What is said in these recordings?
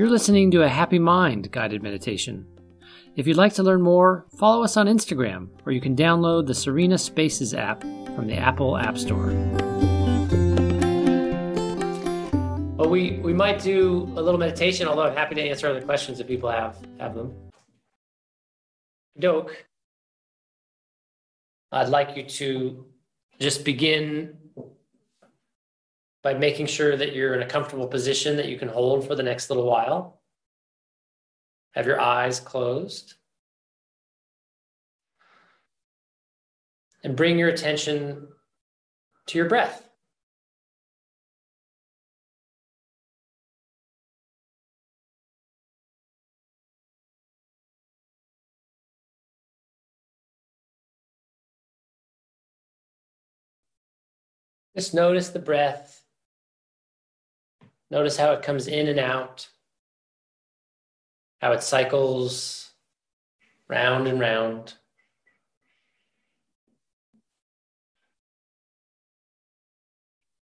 You're listening to a Happy Mind guided meditation. If you'd like to learn more, follow us on Instagram, or you can download the Serena Spaces app from the Apple App Store. Well, we, we might do a little meditation, although I'm happy to answer other questions if people have, have them. Doke, I'd like you to just begin by making sure that you're in a comfortable position that you can hold for the next little while. Have your eyes closed. And bring your attention to your breath. Just notice the breath Notice how it comes in and out, how it cycles round and round.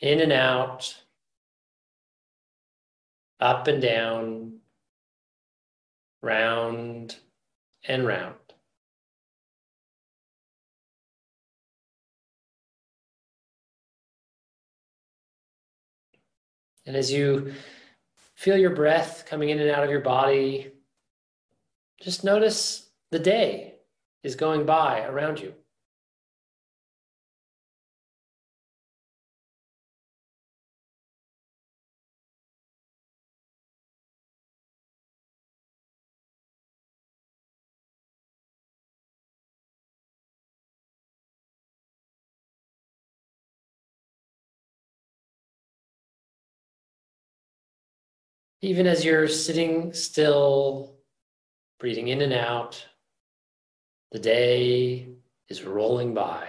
In and out, up and down, round and round. And as you feel your breath coming in and out of your body, just notice the day is going by around you. Even as you're sitting still, breathing in and out, the day is rolling by.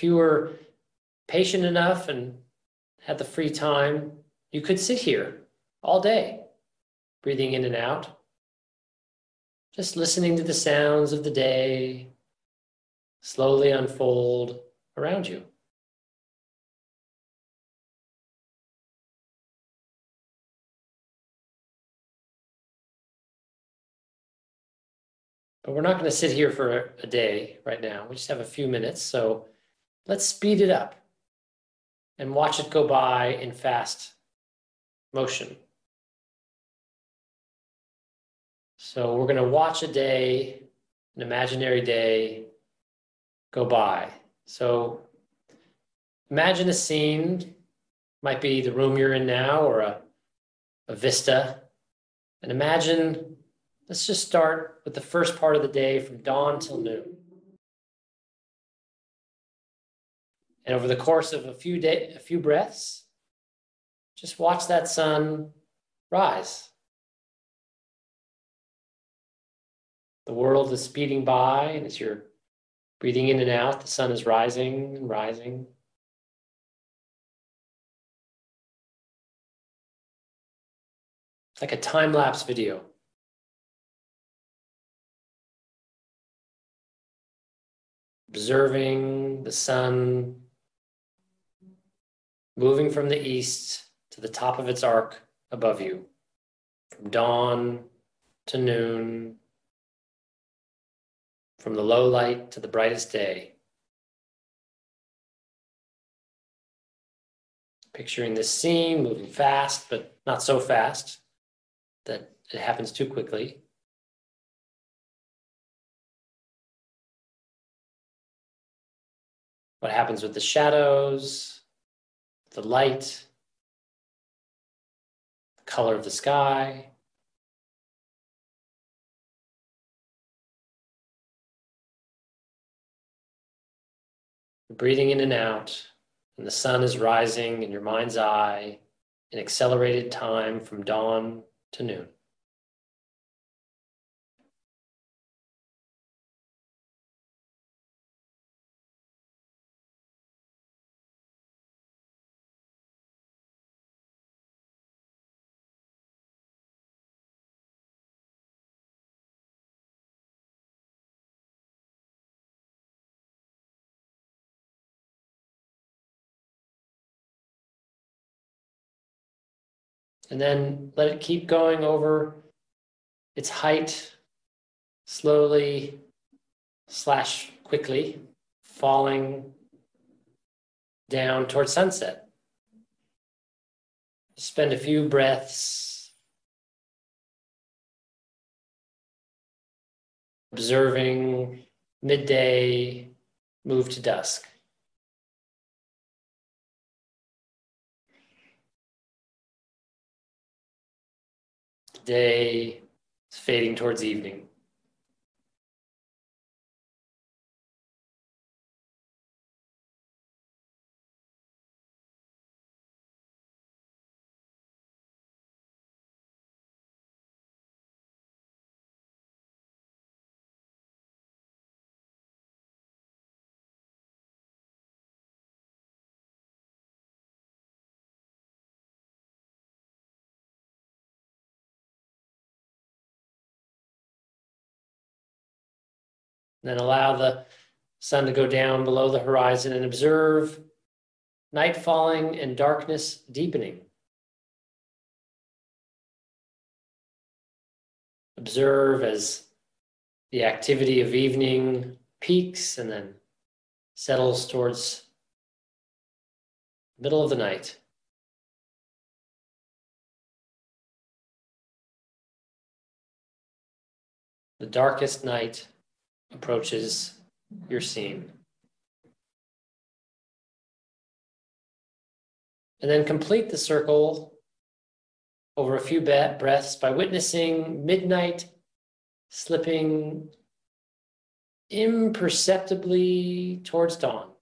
If you were patient enough and had the free time, you could sit here all day, breathing in and out, just listening to the sounds of the day slowly unfold around you. But we're not going to sit here for a day right now. We just have a few minutes. So Let's speed it up and watch it go by in fast motion. So we're going to watch a day, an imaginary day, go by. So imagine a scene, might be the room you're in now or a, a vista. And imagine, let's just start with the first part of the day from dawn till noon. And over the course of a few day, a few breaths, just watch that sun rise. The world is speeding by, and as you're breathing in and out, the sun is rising and rising. Like a time lapse video. Observing the sun moving from the east to the top of its arc above you, from dawn to noon, from the low light to the brightest day. Picturing this scene moving fast, but not so fast that it happens too quickly. What happens with the shadows? The light, the color of the sky. Breathing in and out, And the sun is rising in your mind's eye in accelerated time from dawn to noon. And then let it keep going over its height, slowly slash quickly, falling down towards sunset. Spend a few breaths observing midday move to dusk. Day is fading towards evening. Then allow the sun to go down below the horizon and observe night falling and darkness deepening. Observe as the activity of evening peaks and then settles towards middle of the night. The darkest night approaches your scene. And then complete the circle over a few breaths by witnessing midnight slipping imperceptibly towards dawn.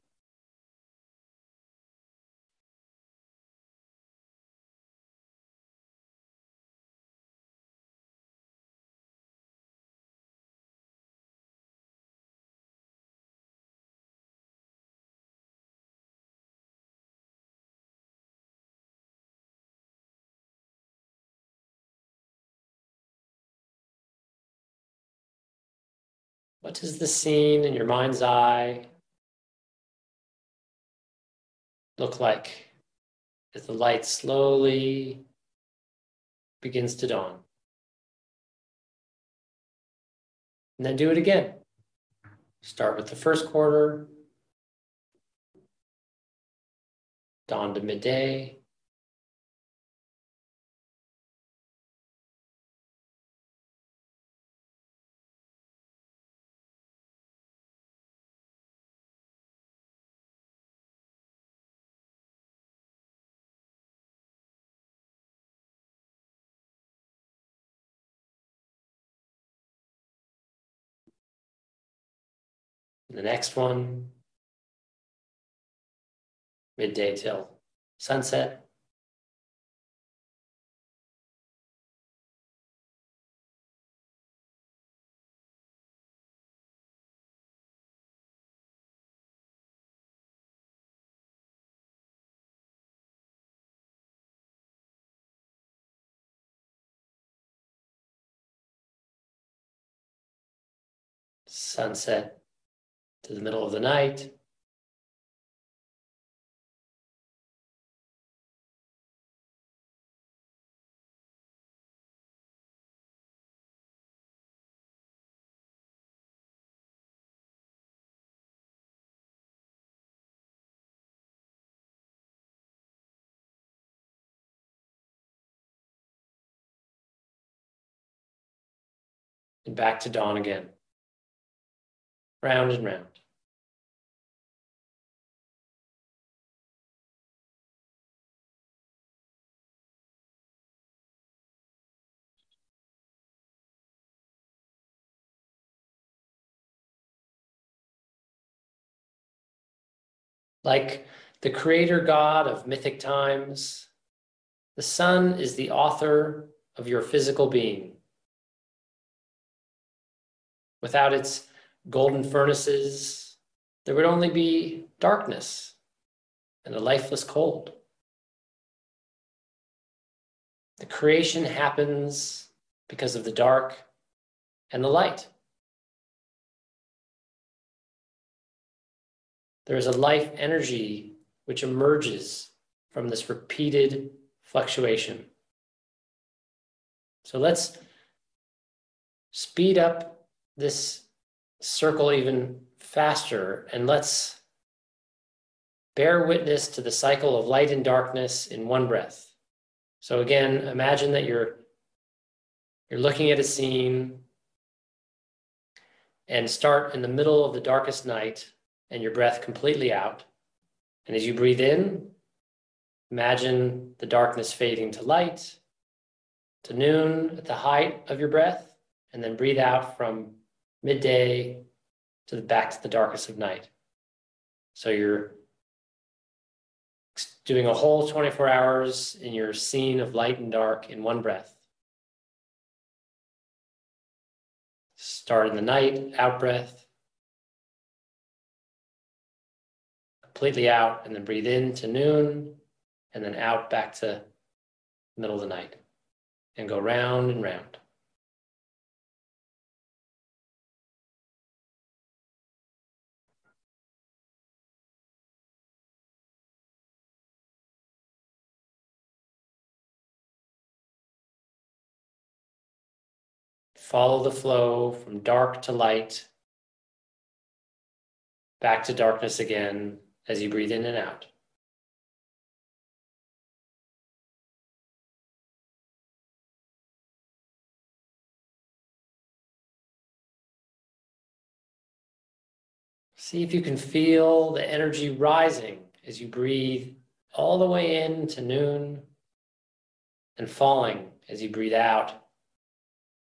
What does the scene in your mind's eye look like as the light slowly begins to dawn? And then do it again. Start with the first quarter, dawn to midday, The next one, midday till sunset. Sunset to the middle of the night. And back to dawn again round and round. Like the creator God of mythic times. The sun is the author of your physical being. Without its golden furnaces, there would only be darkness and a lifeless cold. The creation happens because of the dark and the light. There is a life energy which emerges from this repeated fluctuation. So let's speed up this circle even faster and let's bear witness to the cycle of light and darkness in one breath. So again, imagine that you're you're looking at a scene and start in the middle of the darkest night and your breath completely out. And as you breathe in, imagine the darkness fading to light, to noon at the height of your breath, and then breathe out from midday to the back to the darkest of night. So you're doing a whole 24 hours in your scene of light and dark in one breath. Start in the night, out breath. Completely out, and then breathe in to noon, and then out back to middle of the night. And go round and round. Follow the flow from dark to light, back to darkness again as you breathe in and out. See if you can feel the energy rising as you breathe all the way in to noon and falling as you breathe out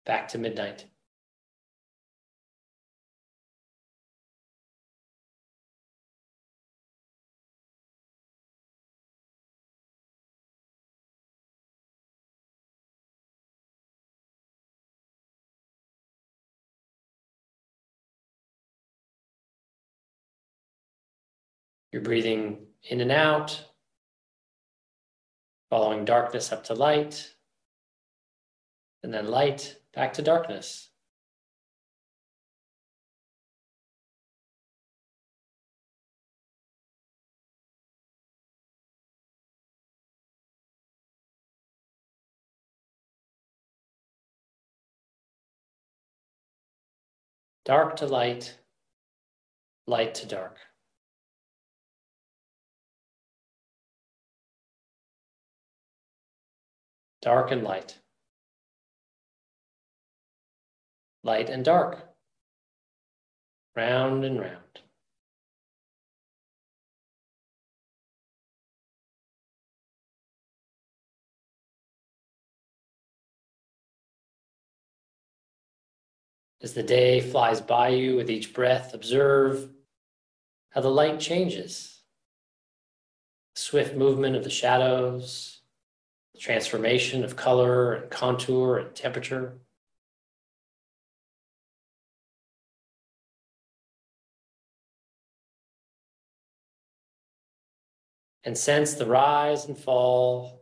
back to midnight. You're breathing in and out, following darkness up to light, and then light back to darkness. Dark to light, light to dark. Dark and light. Light and dark, round and round. As the day flies by you with each breath, observe how the light changes. Swift movement of the shadows, transformation of color and contour and temperature. And sense the rise and fall,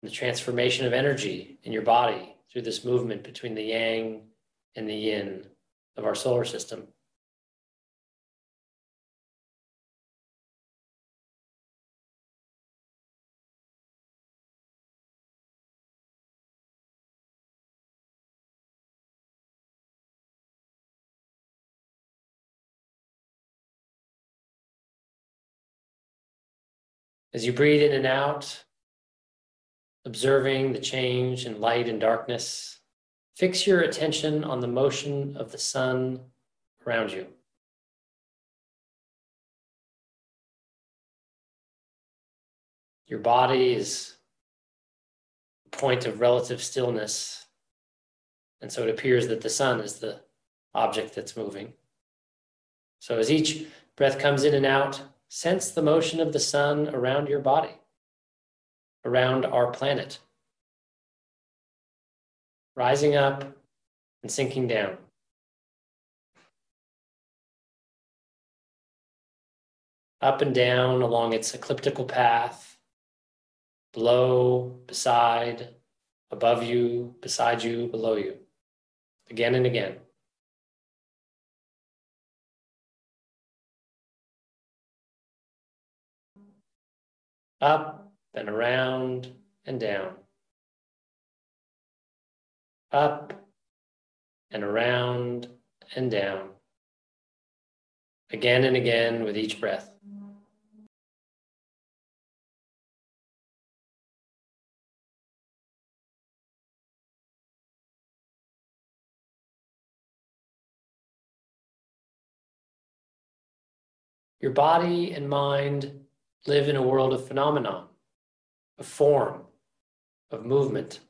and the transformation of energy in your body through this movement between the yang and the yin of our solar system. As you breathe in and out, observing the change in light and darkness, fix your attention on the motion of the sun around you. Your body is a point of relative stillness, and so it appears that the sun is the object that's moving. So as each breath comes in and out, sense the motion of the sun around your body, around our planet, rising up and sinking down. Up and down along its ecliptical path, below, beside, above you, beside you, below you, again and again. Up and around and down. Up and around and down. Again and again with each breath. Your body and mind live in a world of phenomenon, of form, of movement.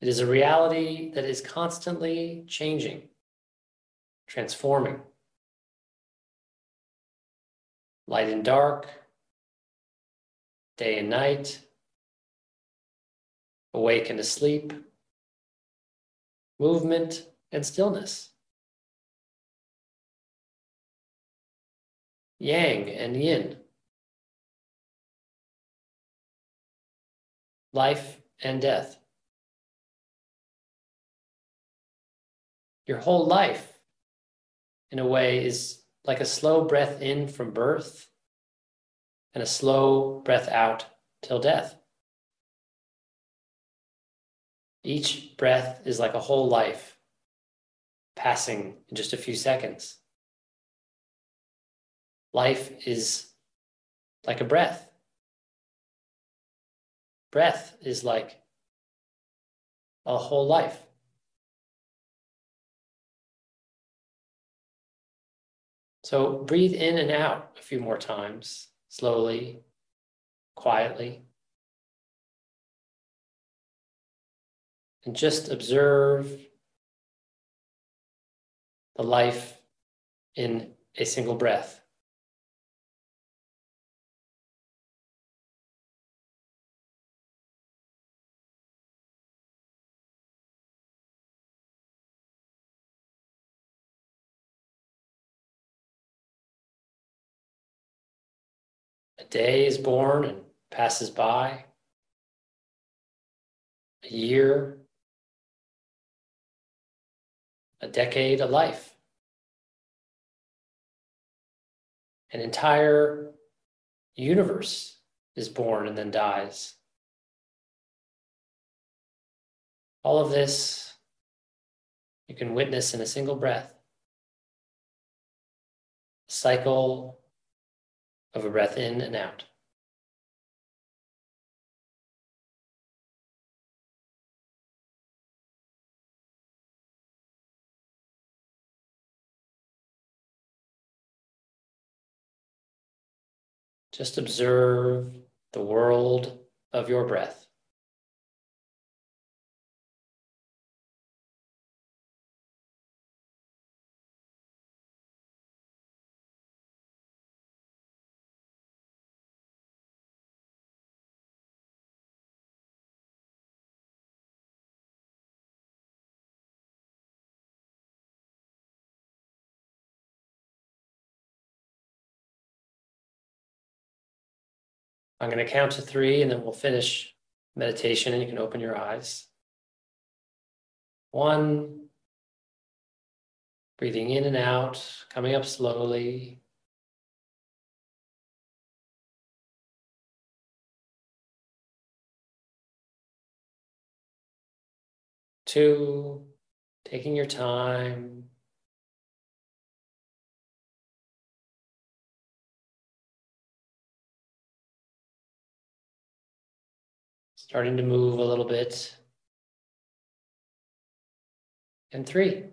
It is a reality that is constantly changing, transforming. Light and dark, day and night, awake and asleep, movement and stillness. Yang and yin, life and death. Your whole life, in a way, is like a slow breath in from birth and a slow breath out till death. Each breath is like a whole life passing in just a few seconds. Life is like a breath. Breath is like a whole life. So breathe in and out a few more times, slowly, quietly. And just observe the life in a single breath. Day is born and passes by. A year, a decade, a life. An entire universe is born and then dies. All of this you can witness in a single breath. Cycle of a breath in and out. Just observe the world of your breath. I'm going to count to three and then we'll finish meditation and you can open your eyes. One, breathing in and out, coming up slowly. Two, taking your time, starting to move a little bit. And three.